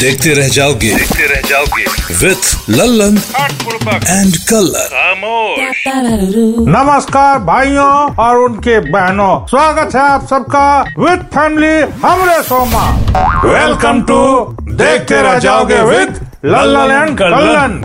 देखते रह जाओगे। देखते रह जाओगे। विथ लल्लन एंड कलर नमस्कार भाइयों और उनके बहनों। स्वागत है आप सबका विथ फैमिली हमरे सोमा। वेलकम टू देखते रह जाओगे विथ लल्लन एंड कल्लन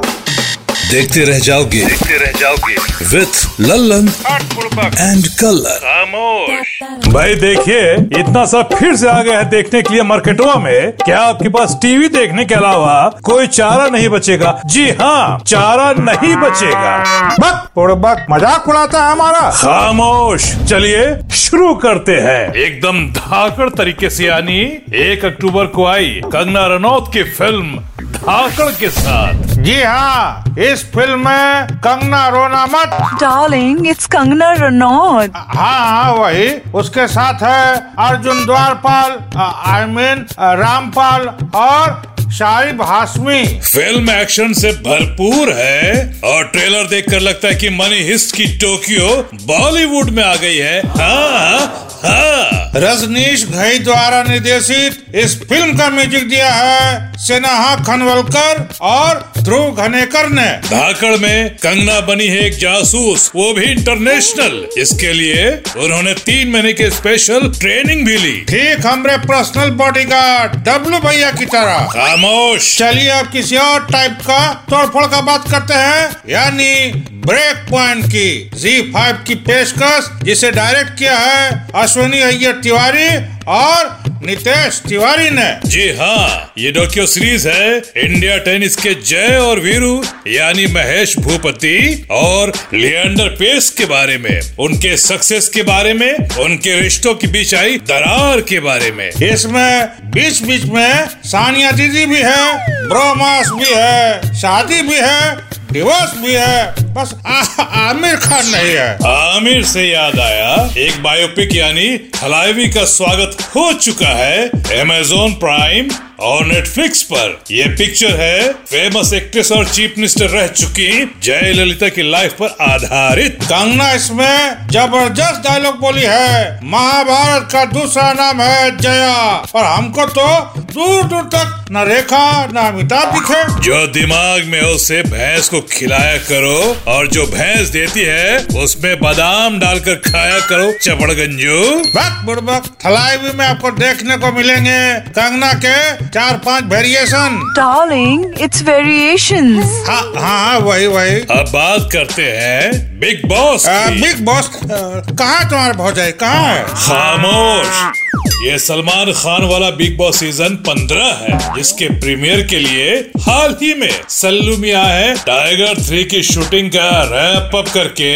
देखते रह जाओगे। देखते रह जाओगे। विथ लल्लन एंड कलर खामोश। भाई देखिए इतना सब फिर से आ गया है देखने के लिए मार्केटों में। क्या आपके पास टीवी देखने के अलावा कोई चारा नहीं बचेगा? जी हाँ चारा नहीं बचेगा। बक बुड़बक मज़ाक उड़ाता है हमारा। खामोश चलिए शुरू करते हैं। एकदम धाकड़ तरीके से यानी एक अक्टूबर को आई कंगना रनौत की फ़िल्म धाकड़ के साथ। जी हाँ इस फ़िल्म में कंगना रोना मत डार्लिंग इट्स कंगना रनौत। हाँ हाँ वही। उसके साथ है अर्जुन द्वारपाल आई मीन रामपाल और शाहिब हाशमी। फ़िल्म एक्शन से भरपूर है और ट्रेलर देखकर लगता है कि मनी हिस्ट की टोक्यो बॉलीवुड में आ गई है। हाँ हाँ। रजनीश घई द्वारा निर्देशित इस फ़िल्म का म्यूज़िक दिया है सेनाहा खनवलकर और ध्रुव घनेकर ने। धाकड़ में कंगना बनी है एक जासूस वो भी इंटरनेशनल। इसके लिए उन्होंने तीन महीने की स्पेशल ट्रेनिंग भी ली। ठीक हमरे पर्सनल बॉडीगार्ड डब्लू भैया की तरह। खामोश। चलिए अब किसी और टाइप का तोड़फोड़ का बात करते हैं। यानी ब्रेक पॉइंट की जी फाइव की पेशकश, जिसे डायरेक्ट किया है अश्विनी अय्यर तिवारी और नितेश तिवारी ने। जी हाँ ये डॉक्यू सीरीज़ है। इंडिया टेनिस के जय और वीरू यानी महेश भूपति और लिएंडर पेस के बारे में उनके सक्सेस के बारे में उनके रिश्तों के बीच आई दरार के बारे में। इसमें बीच बीच में सानिया दीदी भी है ब्रोमास भी है शादी भी है डिवोर्स भी है बस आ- आमिर खान नहीं है। आमिर से याद आया एक बायोपिक यानी हलाइवी का स्वागत हो चुका है अमेजोन प्राइम और नेटफ्लिक्स पर। यह पिक्चर है फ़ेमस एक्ट्रेस और चीफ मिनिस्टर रह चुकी जयललिता की लाइफ पर आधारित। कंगना इसमें ज़बरदस्त डायलॉग बोली है महाभारत का दूसरा नाम है जया। और हमको तो दूर दूर तक न रेखा न अमिताभ दिखे। जो दिमाग में हो उसे भैंस को खिलाया करो और जो भैंस देती है उसमें बादाम डालकर खाया करो चपड़गंजू। बक बुड़बक थलाईवी में आपको देखने को मिलेंगे। कंगना के चार पाँच वेरिएशन Darling, इट्स वेरिएशन हाँ हाँ हाँ, वही वही। अब बात करते हैं बिग बॉस बिग बॉस कहाँ तुम्हारे भौजाई? कहाँ है? खामोश। ये सलमान खान वाला बिग बॉस सीज़न 15 है, जिसके प्रीमियर के लिए हाल ही में सल्लू मिया है टाइगर थ्री की शूटिंग का रैप अप करके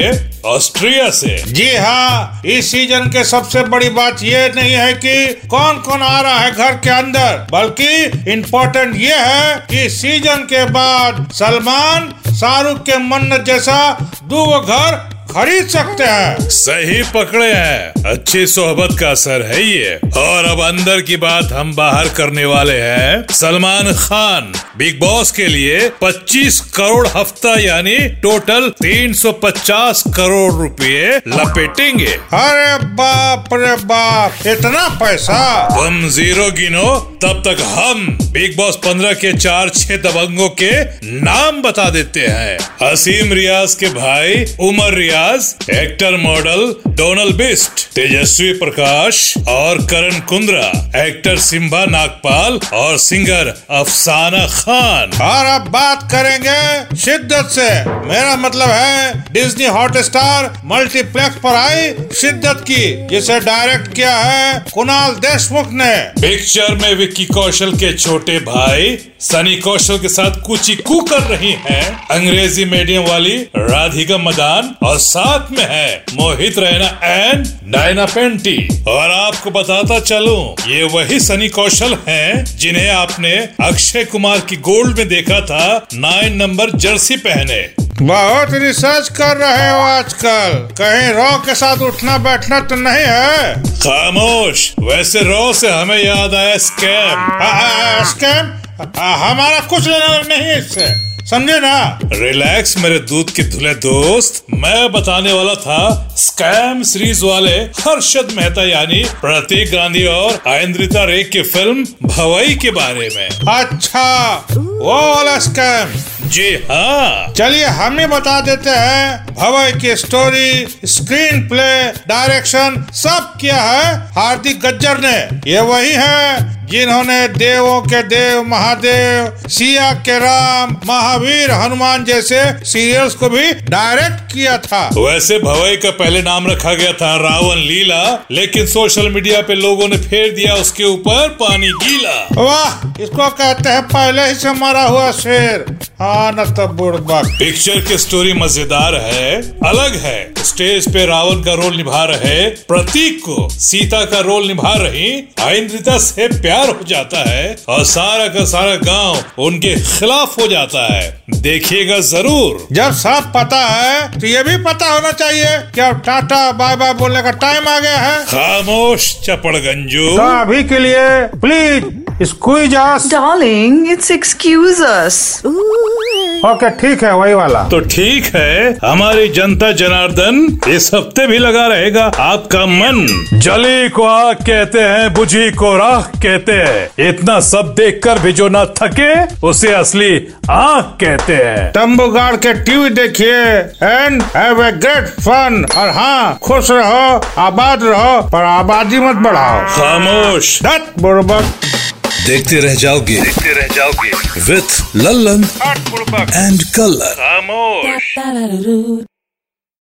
ऑस्ट्रिया से। जी हाँ इस सीज़न के सबसे बड़ी बात ये नहीं है कि कौन कौन आ रहा है घर के अंदर, बल्कि इम्पोर्टेंट ये है कि सीज़न के बाद सलमान शाहरुख के मन्नत जैसा दो घर खरीद सकते हैं। सही पकड़े हैं। अच्छी सोहबत का असर है ये। और अब अंदर की बात हम बाहर करने वाले हैं। सलमान खान बिग बॉस के लिए 25 करोड़ हफ़्ता यानी टोटल 350 करोड़ रुपए लपेटेंगे। अरे बाप रे बाप इतना पैसा। तुम ज़ीरो गिनो तब तक हम बिग बॉस 15 के चार छह दबंगों के नाम बता देते हैं। असीम रियाज के भाई उमर रियाज एक्टर मॉडल डोनल बिस्ट तेजस्वी प्रकाश और करण कुंद्रा एक्टर सिम्बा नागपाल और सिंगर अफसाना खान। और अब बात करेंगे शिद्दत से। मेरा मतलब है डिज्नी हॉट स्टार मल्टीप्लेक्स पर आई शिद्दत की जिसे डायरेक्ट किया है कुणाल देशमुख ने। पिक्चर में विक्की कौशल के छोटे भाई सनी कौशल के साथ कुची कू कर रही हैं। अंग्रेज़ी मीडियम वाली राधिका मदान और साथ में है मोहित रैना एंड डायना पेंटी। और आपको बताता चलूँ, ये वही सनी कौशल हैं जिन्हें आपने अक्षय कुमार की गोल्ड में देखा था नाइन नंबर जर्सी पहने। बहुत रिसर्च कर रहे हो आजकल। कहीं रॉ के साथ उठना बैठना तो नहीं है। खामोश वैसे रॉ से हमें याद आया स्कैम आ, आ, स्कैम आ, हमारा कुछ लेना नहीं है इससे। समझे ना? रिलैक्स मेरे दूध के धुले दोस्त। मैं बताने वाला था स्कैम सीरीज़ वाले हर्षद मेहता यानी प्रतीक गांधी और आयंद्रिता रे की फ़िल्म भवई के बारे में। अच्छा वो वाला स्कैम जी हाँ। चलिए, हम ही बता देते हैं भवई की स्टोरी स्क्रीन प्ले डायरेक्शन सब किया है हार्दिक गज्जर ने। ये वही है जिन्होंने देवों के देव महादेव सिया के राम महावीर हनुमान जैसे सीरियल्स को भी डायरेक्ट किया था। वैसे भवई का पहले नाम रखा गया था रावण लीला लेकिन सोशल मीडिया पे लोगों ने फेर दिया उसके ऊपर पानी गीला। वाह इसको कहते हैं पहले ही से मरा हुआ शेर। हाँ न तब बुड़बक पिक्चर की स्टोरी मज़ेदार है अलग है। स्टेज पे रावण का रोल निभा रहे प्रतीक को। सीता का रोल निभा रही आइंद्रिता से प्यार हो जाता है और सारा का सारा गाँव उनके खिलाफ हो जाता है। देखिएगा ज़रूर। जब सब पता है तो ये भी पता होना चाहिए कि अब टाटा बाय बाय बोलने का टाइम आ गया है। खामोश चपड़ गंजू। तो अभी के लिए please squeeze us Darling, it's excuse us. Okay ठीक है वही वाला। तो ठीक है हमारी जनता जनार्दन इस हफ़्ते भी लगा रहेगा आपका मन। जली को आग कहते हैं बुझी को राख कहते हैं। इतना सब देखकर भी जो ना थके उसे असली आँख कहते हैं। तंबू गाड़ के टीवी देखिए and have a great fun और हाँ खुश रहो आबाद रहो पर आबादी मत बढ़ाओ। खामोश। बुर्बक देखते रह जाओगे। देखते रह जाओगे। विथ लल्लन एंड कलर खामोश।